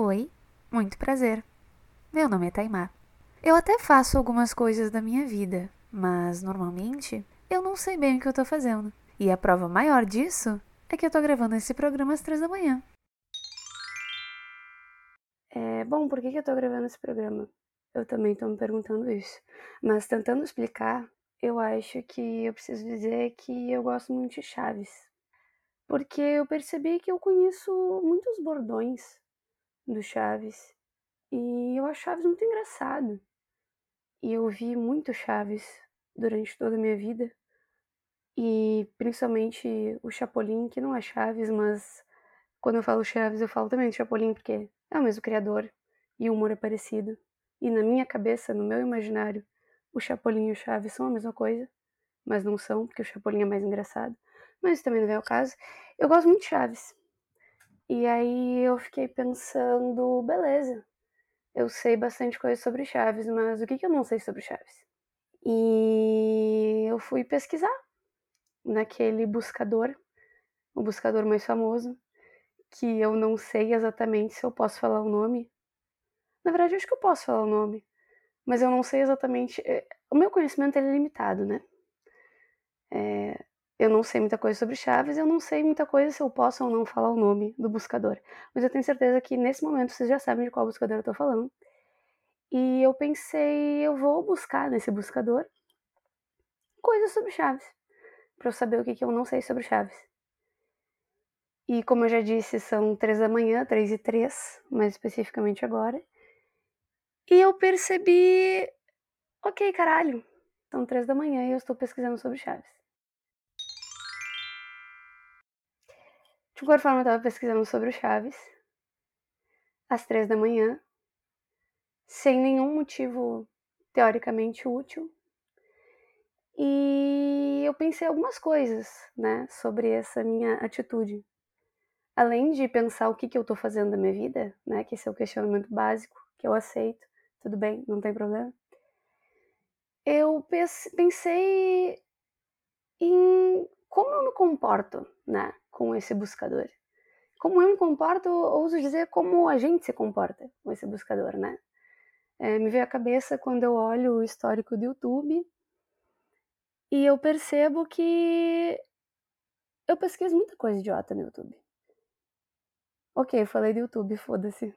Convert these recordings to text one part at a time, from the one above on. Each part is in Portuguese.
Oi, muito prazer. Meu nome é Taimar. Eu até faço algumas coisas da minha vida, mas normalmente eu não sei bem o que eu tô fazendo. E a prova maior disso é que eu tô gravando esse programa às três da manhã. É, bom, por que, que eu tô gravando esse programa? Eu também tô me perguntando isso. Mas tentando explicar, eu acho que eu preciso dizer que eu gosto muito de Chaves. Porque eu percebi que eu conheço muitos bordões do Chaves. E eu acho Chaves muito engraçado. E eu vi muito Chaves durante toda a minha vida. E principalmente o Chapolin, que não é Chaves, mas quando eu falo Chaves, eu falo também de Chapolin, porque é o mesmo criador e o humor é parecido. E na minha cabeça, no meu imaginário, o Chapolin e o Chaves são a mesma coisa, mas não são, porque o Chapolin é mais engraçado. Mas também não é o caso. Eu gosto muito de Chaves. E aí eu fiquei pensando, beleza, eu sei bastante coisa sobre Chaves, mas o que, que eu não sei sobre Chaves? E eu fui pesquisar naquele buscador, o buscador mais famoso, que eu não sei exatamente se eu posso falar o nome. Na verdade, acho que eu posso falar o nome, mas eu não sei exatamente. Eh, o meu conhecimento é limitado, né? É, eu não sei muita coisa sobre Chaves, eu não sei muita coisa se eu posso ou não falar o nome do buscador. Mas eu tenho certeza que nesse momento vocês já sabem de qual buscador eu tô falando. E eu pensei, eu vou buscar nesse buscador coisas sobre Chaves, para eu saber o que, que eu não sei sobre Chaves. E como eu já disse, são três da manhã, três e três, mais especificamente agora. E eu percebi, ok, caralho, são três da manhã e eu estou pesquisando sobre Chaves. De qualquer forma, eu estava pesquisando sobre o Chaves, às três da manhã, sem nenhum motivo teoricamente útil. E eu pensei algumas coisas, né, sobre essa minha atitude. Além de pensar o que, que eu estou fazendo da minha vida, né, que esse é o questionamento básico, que eu aceito, tudo bem, não tem problema. Eu pensei em como eu me comporto, né, com esse buscador. Como eu me comporto, ouso dizer como a gente se comporta com esse buscador, né? É, me veio à cabeça quando eu olho o histórico do YouTube e eu percebo que eu pesquiso muita coisa idiota no YouTube. Ok, falei do YouTube, foda-se.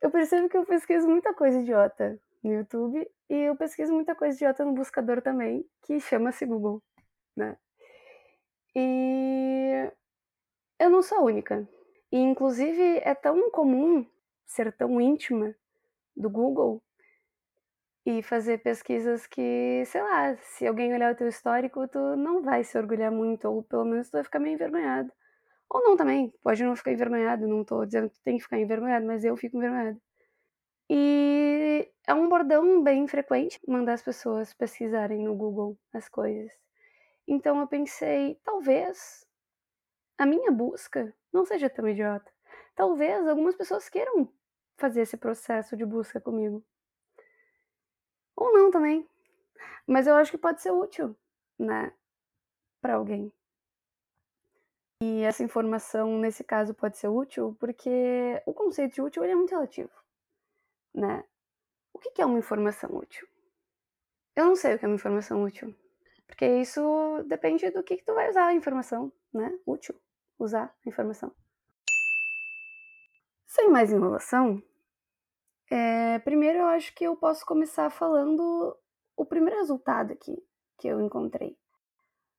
Eu percebo que eu pesquiso muita coisa idiota no YouTube e eu pesquiso muita coisa idiota no buscador também, que chama-se Google, né? E eu não sou a única. E inclusive é tão comum ser tão íntima do Google e fazer pesquisas que, sei lá, se alguém olhar o teu histórico, tu não vai se orgulhar muito, ou pelo menos tu vai ficar meio envergonhado. Ou não também, pode não ficar envergonhado, não tô dizendo que tu tem que ficar envergonhado, mas eu fico envergonhado. E é um bordão bem frequente mandar as pessoas pesquisarem no Google as coisas. Então eu pensei, talvez a minha busca não seja tão idiota. Talvez algumas pessoas queiram fazer esse processo de busca comigo. Ou não também. Mas eu acho que pode ser útil, né, para alguém. E essa informação, nesse caso, pode ser útil porque o conceito de útil é muito relativo, né? O que é uma informação útil? Eu não sei o que é uma informação útil, porque isso depende do que, que tu vai usar a informação, né? Útil, usar a informação. Sem mais enrolação, é, primeiro eu acho que eu posso começar falando o primeiro resultado aqui que eu encontrei.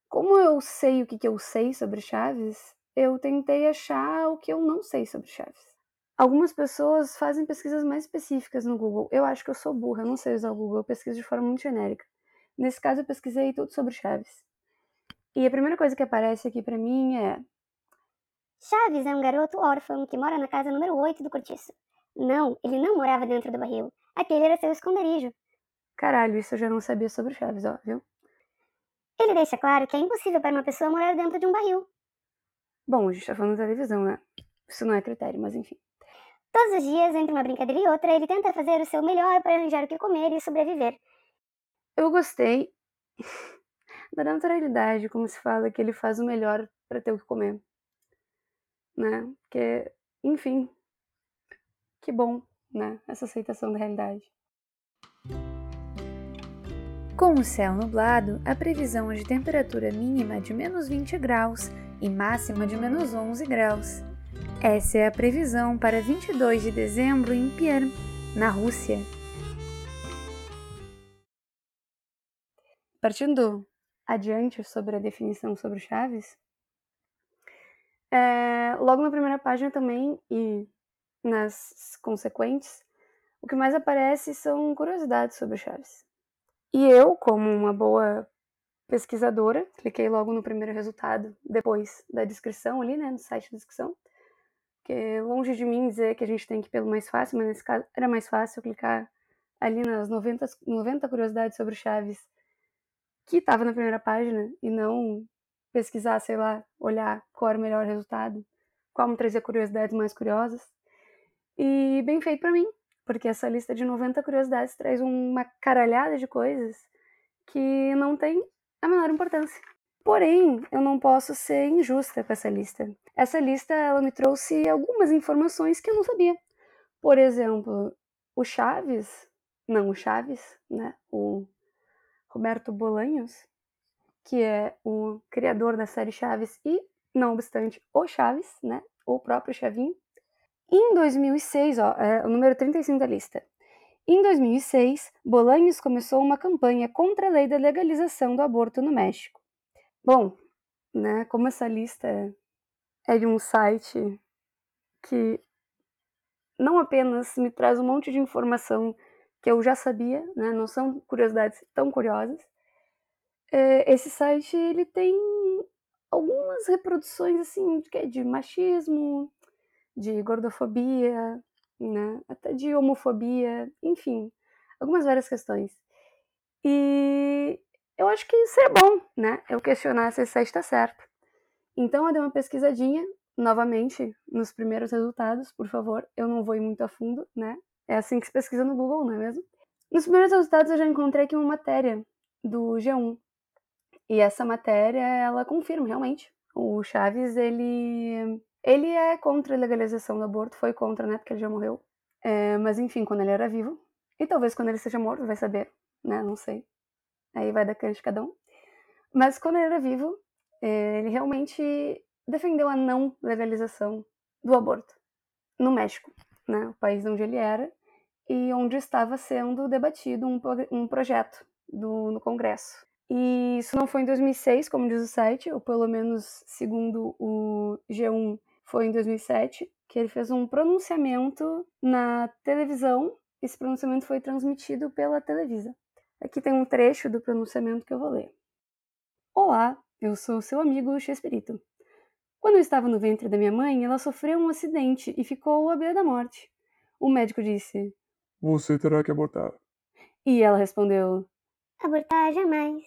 Como eu sei o que, que eu sei sobre Chaves, eu tentei achar o que eu não sei sobre Chaves. Algumas pessoas fazem pesquisas mais específicas no Google. Eu acho que eu sou burra, eu não sei usar o Google, eu pesquiso de forma muito genérica. Nesse caso, eu pesquisei tudo sobre Chaves. E a primeira coisa que aparece aqui para mim é: Chaves é um garoto órfão que mora na casa número 8 do cortiço. Não, ele não morava dentro do barril. Aquele era seu esconderijo. Caralho, isso eu já não sabia sobre Chaves, ó, viu? Ele deixa claro que é impossível para uma pessoa morar dentro de um barril. Bom, a gente tá falando de televisão, né? Isso não é critério, mas enfim. Todos os dias, entre uma brincadeira e outra, ele tenta fazer o seu melhor para arranjar o que comer e sobreviver. Eu gostei da naturalidade, como se fala que ele faz o melhor para ter o que comer. Né? Porque, enfim, que bom, né? Essa aceitação da realidade. Com o céu nublado, a previsão é de temperatura mínima de menos 20 graus e máxima de menos 11 graus. Essa é a previsão para 22 de dezembro em Perm, na Rússia. Partindo adiante sobre a definição sobre Chaves, é, logo na primeira página também e nas consequentes, o que mais aparece são curiosidades sobre Chaves. E eu, como uma boa pesquisadora, cliquei logo no primeiro resultado, depois da descrição ali, né, do site da descrição, que longe de mim dizer que a gente tem que ir pelo mais fácil, mas nesse caso era mais fácil clicar ali nas 90, 90 curiosidades sobre Chaves que estava na primeira página e não pesquisar, sei lá, olhar qual era o melhor resultado, qual me trazia curiosidades mais curiosas. E bem feito para mim, porque essa lista de 90 curiosidades traz uma caralhada de coisas que não tem a menor importância. Porém, eu não posso ser injusta com essa lista. Essa lista ela me trouxe algumas informações que eu não sabia. Por exemplo, o Chaves, não o Chaves, né? O Roberto Bolanhos, que é o criador da série Chaves e, não obstante, o Chaves, né? O próprio Chavinho. Em 2006, ó, é o número 35 da lista. Em 2006, Bolanhos começou uma campanha contra a lei da legalização do aborto no México. Bom, né, como essa lista é de um site que não apenas me traz um monte de informação que eu já sabia, né? Não são curiosidades tão curiosas. É, esse site ele tem algumas reproduções assim de, de machismo, de gordofobia, né? Até de homofobia, enfim, algumas várias questões. E eu acho que isso é bom, né? Eu questionar se esse site está certo. Então eu dei uma pesquisadinha novamente nos primeiros resultados, por favor. Eu não vou ir muito a fundo, né? É assim que se pesquisa no Google, não é mesmo? Nos primeiros resultados eu já encontrei aqui uma matéria do G1. E essa matéria, ela confirma realmente. O Chaves, ele ele é contra a legalização do aborto, foi contra, né, porque ele já morreu. É, mas enfim, quando ele era vivo, e talvez quando ele seja morto, vai saber, né, não sei. Aí vai da cante de cada um. Mas quando ele era vivo, é, ele realmente defendeu a não legalização do aborto no México, né, o país onde ele era e onde estava sendo debatido um, um projeto do, no Congresso. E isso não foi em 2006, como diz o site, ou pelo menos segundo o G1, foi em 2007, que ele fez um pronunciamento na televisão. Esse pronunciamento foi transmitido pela Televisa. Aqui tem um trecho do pronunciamento que eu vou ler. Olá, eu sou seu amigo Chespirito. Quando eu estava no ventre da minha mãe, ela sofreu um acidente e ficou à beira da morte. O médico disse: você terá que abortar. E ela respondeu: Abortar jamais.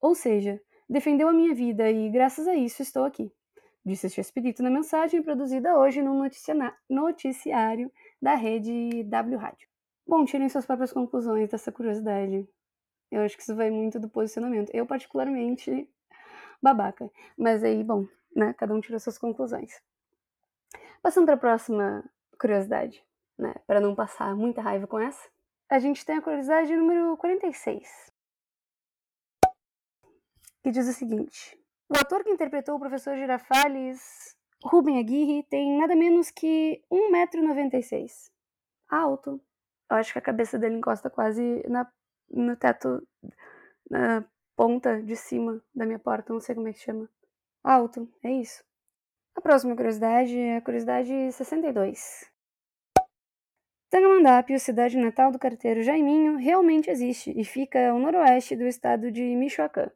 Ou seja, defendeu a minha vida e, graças a isso, estou aqui. Disse este espírito na mensagem produzida hoje no noticiário da rede W Rádio. Bom, tirem suas próprias conclusões dessa curiosidade. Eu acho que isso vai muito do posicionamento. Eu, particularmente, babaca. Mas aí, bom, né? Cada um tira suas conclusões. Passando para a próxima curiosidade né, para não passar muita raiva com essa, a gente tem a curiosidade número 46, que diz o seguinte: O ator que interpretou o professor Girafales, Rubem Aguirre, tem nada menos que 1,96m. Alto. Eu acho que a cabeça dele encosta quase na, no teto, na ponta de cima da minha porta, não sei como é que chama. Alto, é isso. A próxima curiosidade é a curiosidade 62. Tangamandapio, cidade natal do carteiro Jaiminho, realmente existe e fica ao noroeste do estado de Michoacán.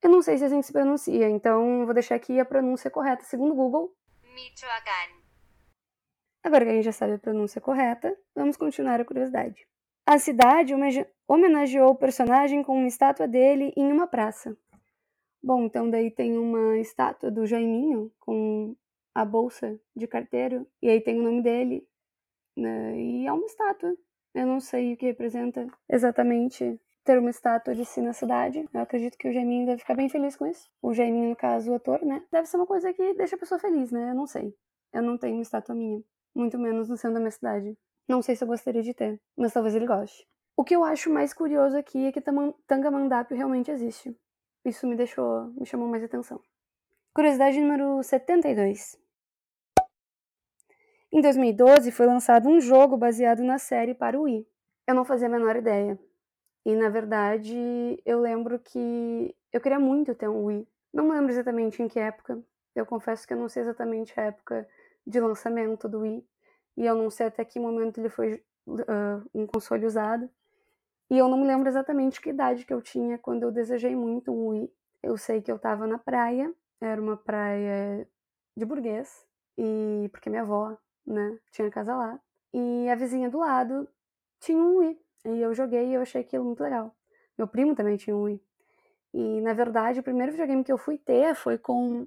Eu não sei se assim se pronuncia, então vou deixar aqui a pronúncia correta segundo o Google. Michoacán. Agora que a gente já sabe a pronúncia correta, vamos continuar a curiosidade. A cidade homenageou o personagem com uma estátua dele em uma praça. Bom, então daí tem uma estátua do Jaiminho com a bolsa de carteiro, e aí tem o nome dele, né? E é uma estátua. Eu não sei o que representa exatamente ter uma estátua de si na cidade. Eu acredito que o Jaiminho deve ficar bem feliz com isso. O Jaiminho, no caso, o ator, né? Deve ser uma coisa que deixa a pessoa feliz, né? Eu não sei. Eu não tenho uma estátua minha. Muito menos no centro da minha cidade. Não sei se eu gostaria de ter, mas talvez ele goste. O que eu acho mais curioso aqui é que Tangamandapio realmente existe. Isso me deixou, me chamou mais atenção. Curiosidade número 72. Em 2012 foi lançado um jogo baseado na série para o Wii. Eu não fazia a menor ideia. E na verdade, eu lembro que eu queria muito ter um Wii. Não me lembro exatamente em que época. Eu confesso que eu não sei exatamente a época de lançamento do Wii. E eu não sei até que momento ele foi uh, um console usado. E eu não me lembro exatamente que idade que eu tinha quando eu desejei muito um Wii. Eu sei que eu tava na praia, era uma praia de burguês, e porque minha avó, né, tinha casa lá. E a vizinha do lado tinha um Wii. E eu joguei e eu achei aquilo muito legal. Meu primo também tinha um Wii. E na verdade, o primeiro videogame que eu fui ter foi com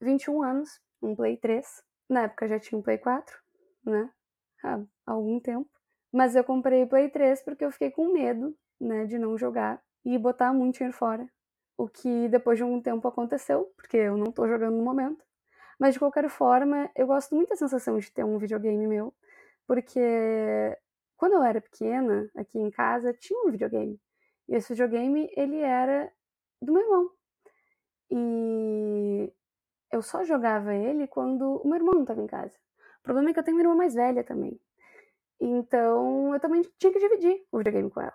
21 anos, um Play 3. Na época já tinha um Play 4, né? Há algum tempo. Mas eu comprei o Play 3 porque eu fiquei com medo, né, de não jogar e botar muito dinheiro fora. O que depois de um tempo aconteceu, porque eu não tô jogando no momento. Mas de qualquer forma, eu gosto muito da sensação de ter um videogame meu, porque quando eu era pequena, aqui em casa, tinha um videogame. E esse videogame, ele era do meu irmão. E eu só jogava ele quando o meu irmão não estava em casa. O problema é que eu tenho uma irmã mais velha também. Então, eu também tinha que dividir o videogame com ela.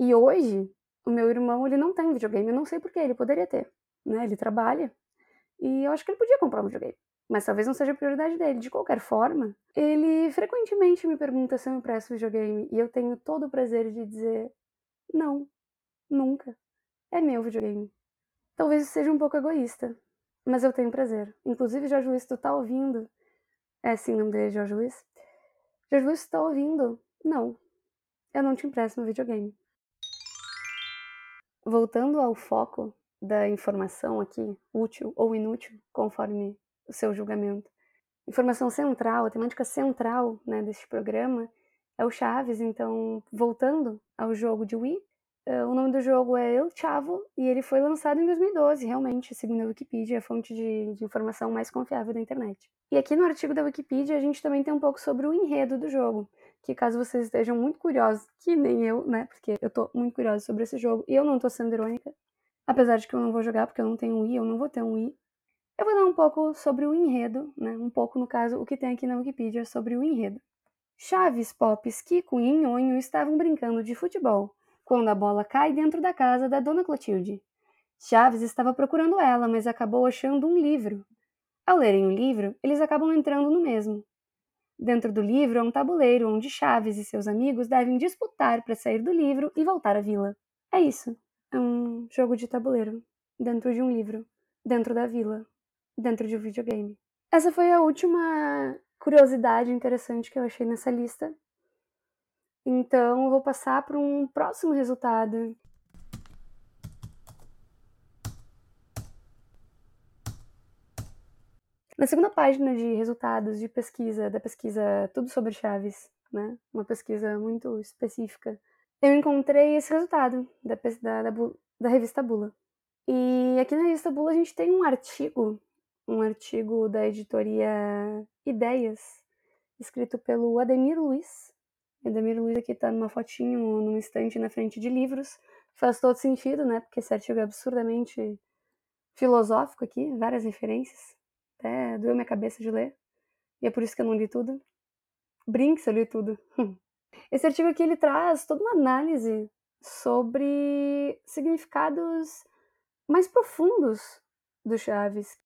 E hoje, o meu irmão, ele não tem videogame, eu não sei porquê, ele poderia ter, né? Ele trabalha e eu acho que ele podia comprar um videogame, mas talvez não seja a prioridade dele. De qualquer forma, ele frequentemente me pergunta se eu me presto videogame e eu tenho todo o prazer de dizer não, nunca. É meu videogame. Talvez seja um pouco egoísta, mas eu tenho prazer. Inclusive, Jorge Luiz, tu tá ouvindo? É sim, o nome dele é Jorge Luiz. Jorge Luiz, tu tá ouvindo? Não, eu não te empresto meu videogame. Voltando ao foco da informação aqui, útil ou inútil, conforme o seu julgamento. Informação central, a temática central né, deste programa é o Chaves, então, voltando ao jogo de Wii, uh, o nome do jogo é El Chavo e ele foi lançado em 2012, realmente, segundo a Wikipedia, a fonte de, de informação mais confiável da internet. E aqui no artigo da Wikipedia a gente também tem um pouco sobre o enredo do jogo, que caso vocês estejam muito curiosos, que nem eu, né, porque eu tô muito curiosa sobre esse jogo e eu não tô sendo irônica, apesar de que eu não vou jogar porque eu não tenho um Wii, eu não vou ter um Wii. Eu vou dar um pouco sobre o enredo, né, um pouco no caso o que tem aqui na Wikipedia sobre o enredo. Chaves, Pops, Kiko e Nhonho estavam brincando de futebol, quando a bola cai dentro da casa da Dona Clotilde. Chaves estava procurando ela, mas acabou achando um livro. Ao lerem o livro, eles acabam entrando no mesmo. Dentro do livro há um tabuleiro onde Chaves e seus amigos devem disputar para sair do livro e voltar à vila. É isso. É um jogo de tabuleiro. Dentro de um livro. Dentro da vila. Dentro de um videogame. Essa foi a última curiosidade interessante que eu achei nessa lista. Então eu vou passar para um próximo resultado. Na segunda página de resultados de pesquisa, da pesquisa Tudo sobre Chaves, né? Uma pesquisa muito específica, eu encontrei esse resultado da, da, da, da revista Bula. E aqui na revista Bula a gente tem um artigo, um artigo da editoria Ideias, escrito pelo Ademir Luiz. Ademir Luiz aqui tá numa fotinho, num estante na frente de livros. Faz todo sentido, né? Porque esse artigo é absurdamente filosófico aqui, várias referências. Até doeu minha cabeça de ler. E é por isso que eu não li tudo. Brinque se eu li tudo. Esse artigo aqui ele traz toda uma análise sobre significados mais profundos do Chaves.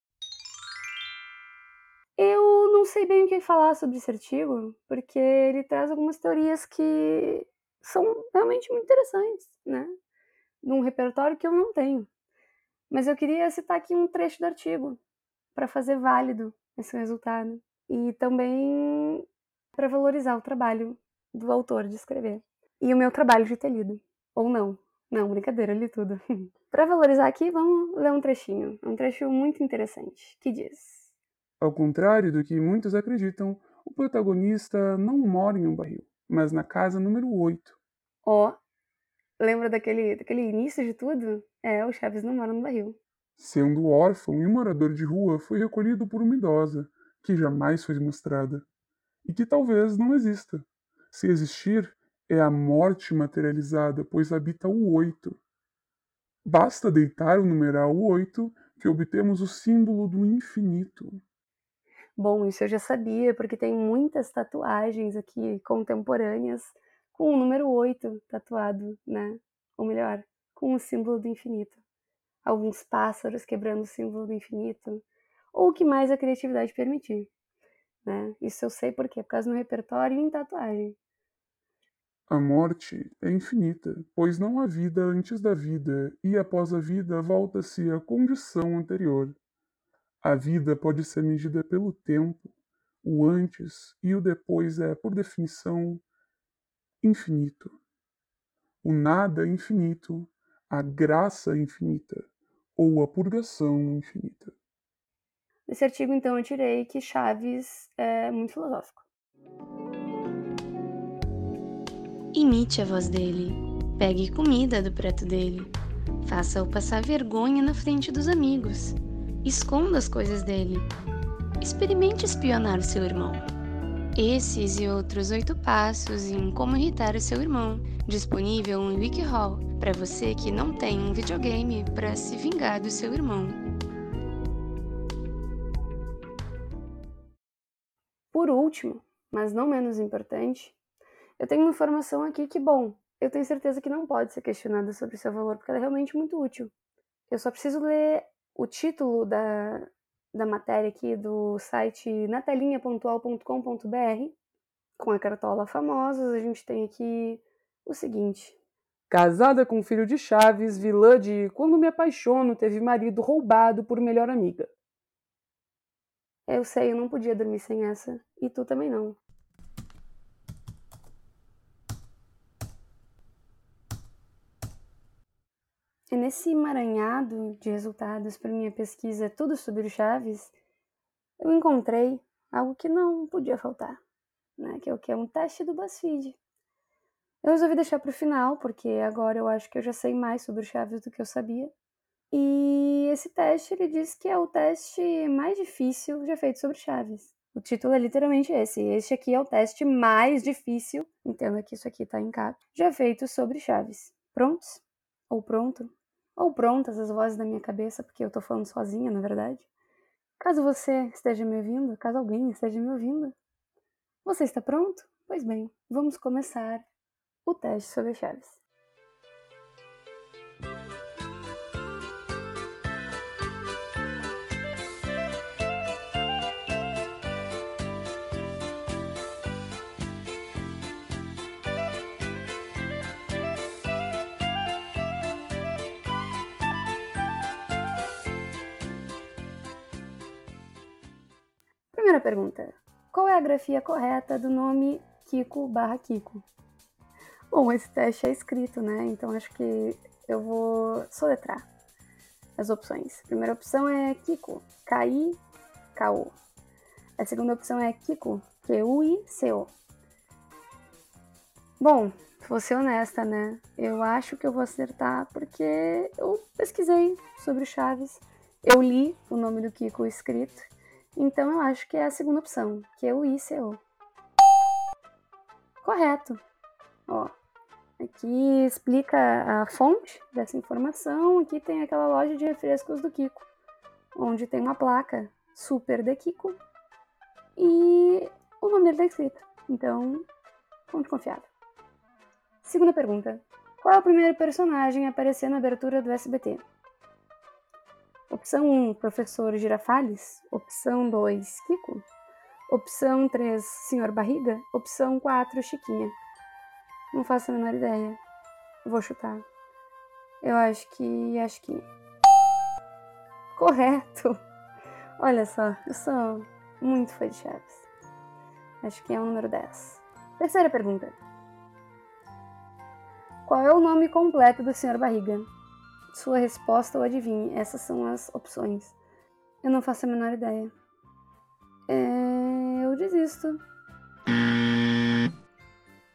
Eu não sei bem o que falar sobre esse artigo, porque ele traz algumas teorias que são realmente muito interessantes, né? Num repertório que eu não tenho. Mas eu queria citar aqui um trecho do artigo, para fazer válido esse resultado e também para valorizar o trabalho do autor de escrever e o meu trabalho de ter lido ou não. Não, brincadeira, li tudo. para valorizar aqui, vamos ler um trechinho, um trecho muito interessante, que diz: Ao contrário do que muitos acreditam, o protagonista não mora em um barril, mas na casa número 8. Ó, oh, lembra daquele, daquele início de tudo? É, o Chaves não mora no barril. Sendo órfão e morador de rua, foi recolhido por uma idosa, que jamais foi mostrada, e que talvez não exista. Se existir, é a morte materializada, pois habita o oito. Basta deitar o numeral 8 que obtemos o símbolo do infinito. Bom, isso eu já sabia, porque tem muitas tatuagens aqui contemporâneas com o número 8 tatuado, né? Ou melhor, com o símbolo do infinito. Alguns pássaros quebrando o símbolo do infinito, ou o que mais a criatividade permitir. Né? Isso eu sei por quê? Por causa do repertório e em tatuagem. A morte é infinita, pois não há vida antes da vida, e após a vida volta-se à condição anterior. A vida pode ser medida pelo tempo, o antes e o depois é, por definição, infinito. O nada é infinito, a graça é infinita, ou a purgação infinita. Nesse artigo, então, eu tirei que Chaves é muito filosófico. Imite a voz dele. Pegue comida do prato dele. Faça-o passar vergonha na frente dos amigos. Esconda as coisas dele. Experimente espionar o seu irmão. Esses e outros oito passos em como irritar o seu irmão, disponível em WikiHow para você que não tem um videogame para se vingar do seu irmão. Por último, mas não menos importante, eu tenho uma informação aqui que, bom, eu tenho certeza que não pode ser questionada sobre o seu valor, porque ela é realmente muito útil. Eu só preciso ler o título da, da matéria aqui do site natelinha.al.com.br, com a cartola famosa, a gente tem aqui o seguinte. Casada com filho de Chaves, vilã de Quando Me Apaixono teve marido roubado por melhor amiga. Eu sei, eu não podia dormir sem essa, e tu também não. E nesse emaranhado de resultados para minha pesquisa Tudo sobre o Chaves, eu encontrei algo que não podia faltar, né? que é o que é um teste do BuzzFeed. Eu resolvi deixar para o final, porque agora eu acho que eu já sei mais sobre o Chaves do que eu sabia. E esse teste ele diz que é o teste mais difícil já feito sobre Chaves. O título é literalmente esse. Este aqui é o teste mais difícil, entenda que isso aqui está em cap, já feito sobre Chaves. Prontos? Ou pronto? Ou prontas as vozes da minha cabeça, porque eu tô falando sozinha, na verdade. Caso você esteja me ouvindo, caso alguém esteja me ouvindo, você está pronto? Pois bem, vamos começar o teste sobre chaves. Primeira pergunta. Qual é a grafia correta do nome Kiko barra Kiko? Bom, esse teste é escrito, né? Então acho que eu vou soletrar as opções. A primeira opção é Kiko, K-I-K-O. A segunda opção é Kiko, Q-U-I-C-O. Bom, vou ser honesta, né? Eu acho que eu vou acertar porque eu pesquisei sobre o Chaves. Eu li o nome do Kiko escrito então eu acho que é a segunda opção, que é o ICO. Correto. Ó, aqui explica a fonte dessa informação. Aqui tem aquela loja de refrescos do Kiko, onde tem uma placa Super de Kiko e o nome dele está escrito. Então, fonte confiável. Segunda pergunta. Qual é o primeiro personagem a aparecer na abertura do SBT? Opção 1, professor Girafales. Opção 2, Kiko. Opção 3, senhor Barriga. Opção 4, Chiquinha. Não faço a menor ideia. Vou chutar. Eu acho que. Acho que. Correto! Olha só, eu sou muito fã de Chaves. Acho que é o número 10. Terceira pergunta. Qual é o nome completo do senhor Barriga? Sua resposta ou adivinhe. Essas são as opções. Eu não faço a menor ideia. É... Eu desisto.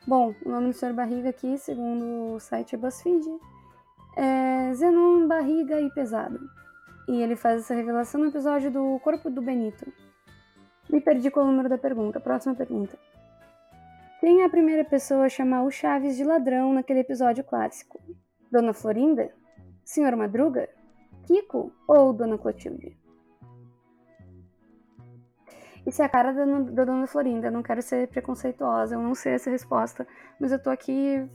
Bom, o nome do Sr. Barriga aqui, segundo o site BuzzFeed, é Zenon Barriga e Pesado. E ele faz essa revelação no episódio do Corpo do Benito. Me perdi com o número da pergunta. Próxima pergunta. Quem é a primeira pessoa a chamar o Chaves de ladrão naquele episódio clássico? Dona Florinda? Senhor Madruga? Kiko ou Dona Clotilde? Isso é a cara da, da Dona Florinda. não quero ser preconceituosa, eu não sei essa resposta, mas eu tô aqui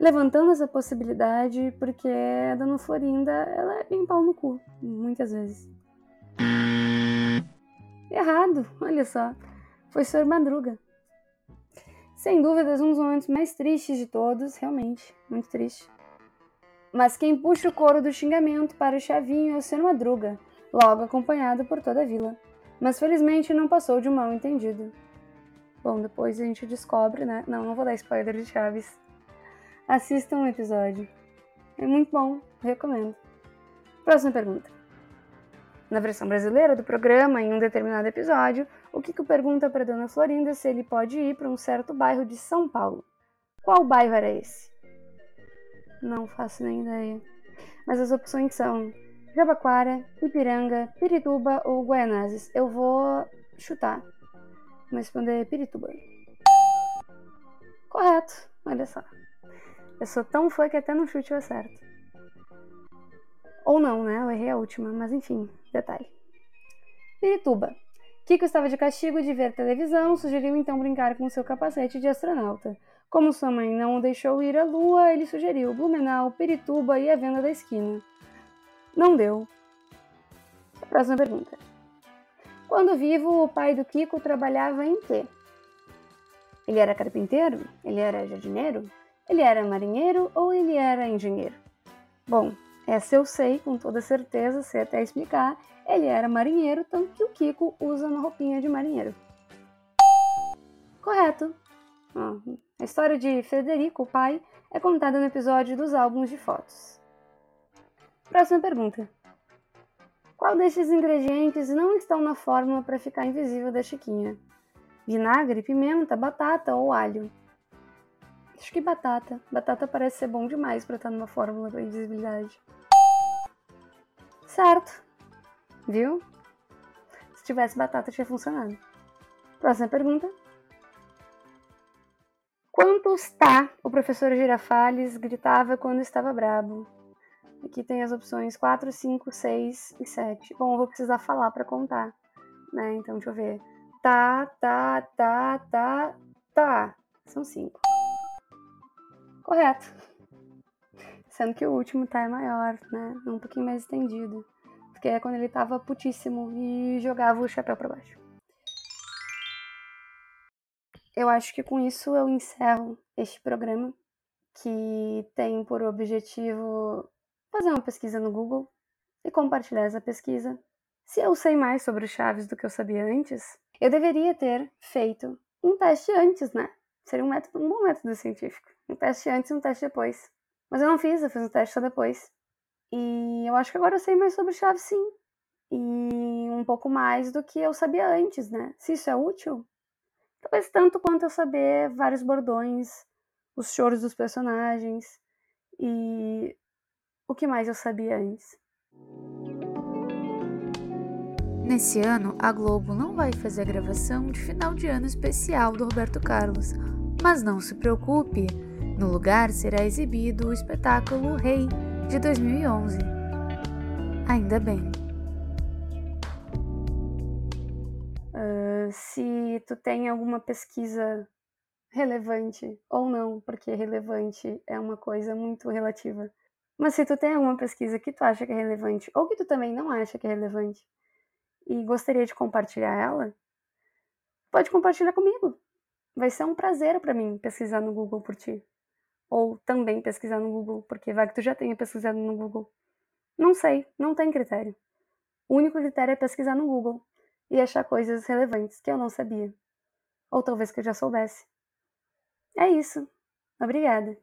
levantando essa possibilidade porque a Dona Florinda, ela é bem pau no cu, muitas vezes. Errado, olha só. Foi Sr. Madruga. Sem dúvidas, um dos momentos mais tristes de todos, realmente, muito triste. Mas quem puxa o coro do xingamento para o Chavinho é o Sr. Madruga, logo acompanhado por toda a vila. Mas felizmente não passou de um mal entendido. Bom, depois a gente descobre, né? Não, não vou dar spoiler de Chaves. Assistam um episódio. É muito bom, recomendo. Próxima pergunta. Na versão brasileira do programa, em um determinado episódio, o Kiko pergunta para Dona Florinda se ele pode ir para um certo bairro de São Paulo. Qual bairro era esse? Não faço nem ideia. Mas as opções são Jabaquara, Ipiranga, Pirituba ou Guaianazes. Eu vou chutar. Vou responder Pirituba. Correto, olha só. Eu sou tão fã que até no chute eu acerto. Ou não, né? Eu errei a última, mas enfim, detalhe. Pirituba. Kiko estava de castigo de ver televisão, sugeriu então brincar com seu capacete de astronauta. Como sua mãe não o deixou ir à lua, ele sugeriu Blumenau, Pirituba e a venda da esquina. Não deu. Próxima pergunta. Quando vivo, o pai do Kiko trabalhava em quê? Ele era carpinteiro? Ele era jardineiro? Ele era marinheiro ou ele era engenheiro? Bom, essa eu sei com toda certeza, sei até explicar. Ele era marinheiro, tanto que o Kiko usa uma roupinha de marinheiro. Correto. A história de Frederico, o pai, é contada no episódio dos álbuns de fotos. Próxima pergunta. Qual desses ingredientes não estão na fórmula para ficar invisível da Chiquinha? Vinagre, pimenta, batata ou alho? Acho que batata. Batata parece ser bom demais para estar numa fórmula para invisibilidade. Certo. Viu? Se tivesse batata, tinha funcionado. Próxima pergunta. Quantos tá o professor Girafales gritava quando estava brabo? Aqui tem as opções 4, 5, 6 e 7. Bom, eu vou precisar falar para contar, né? Então, deixa eu ver. Tá, tá, tá, tá, tá. São 5. Correto. Sendo que o último tá é maior, né? Um pouquinho mais estendido. Porque é quando ele tava putíssimo e jogava o chapéu para baixo. Eu acho que com isso eu encerro este programa, que tem por objetivo fazer uma pesquisa no Google e compartilhar essa pesquisa. Se eu sei mais sobre Chaves do que eu sabia antes, eu deveria ter feito um teste antes, né? Seria um, método, um bom método científico. Um teste antes e um teste depois. Mas eu não fiz, eu fiz um teste só depois. E eu acho que agora eu sei mais sobre Chaves sim. E um pouco mais do que eu sabia antes, né? Se isso é útil, talvez tanto quanto eu saber vários bordões, os choros dos personagens e o que mais eu sabia antes. Nesse ano, a Globo não vai fazer a gravação de final de ano especial do Roberto Carlos, mas não se preocupe, no lugar será exibido o espetáculo Rei de 2011. Ainda bem. Se tu tem alguma pesquisa relevante ou não, porque relevante é uma coisa muito relativa mas se tu tem alguma pesquisa que tu acha que é relevante ou que tu também não acha que é relevante e gostaria de compartilhar ela, pode compartilhar comigo. Vai ser um prazer para mim pesquisar no Google por ti. Ou também pesquisar no Google, porque vai que tu já tenha pesquisado no Google. Não sei, não tem critério. O único critério é pesquisar no Google e achar coisas relevantes que eu não sabia. Ou talvez que eu já soubesse. É isso. Obrigada.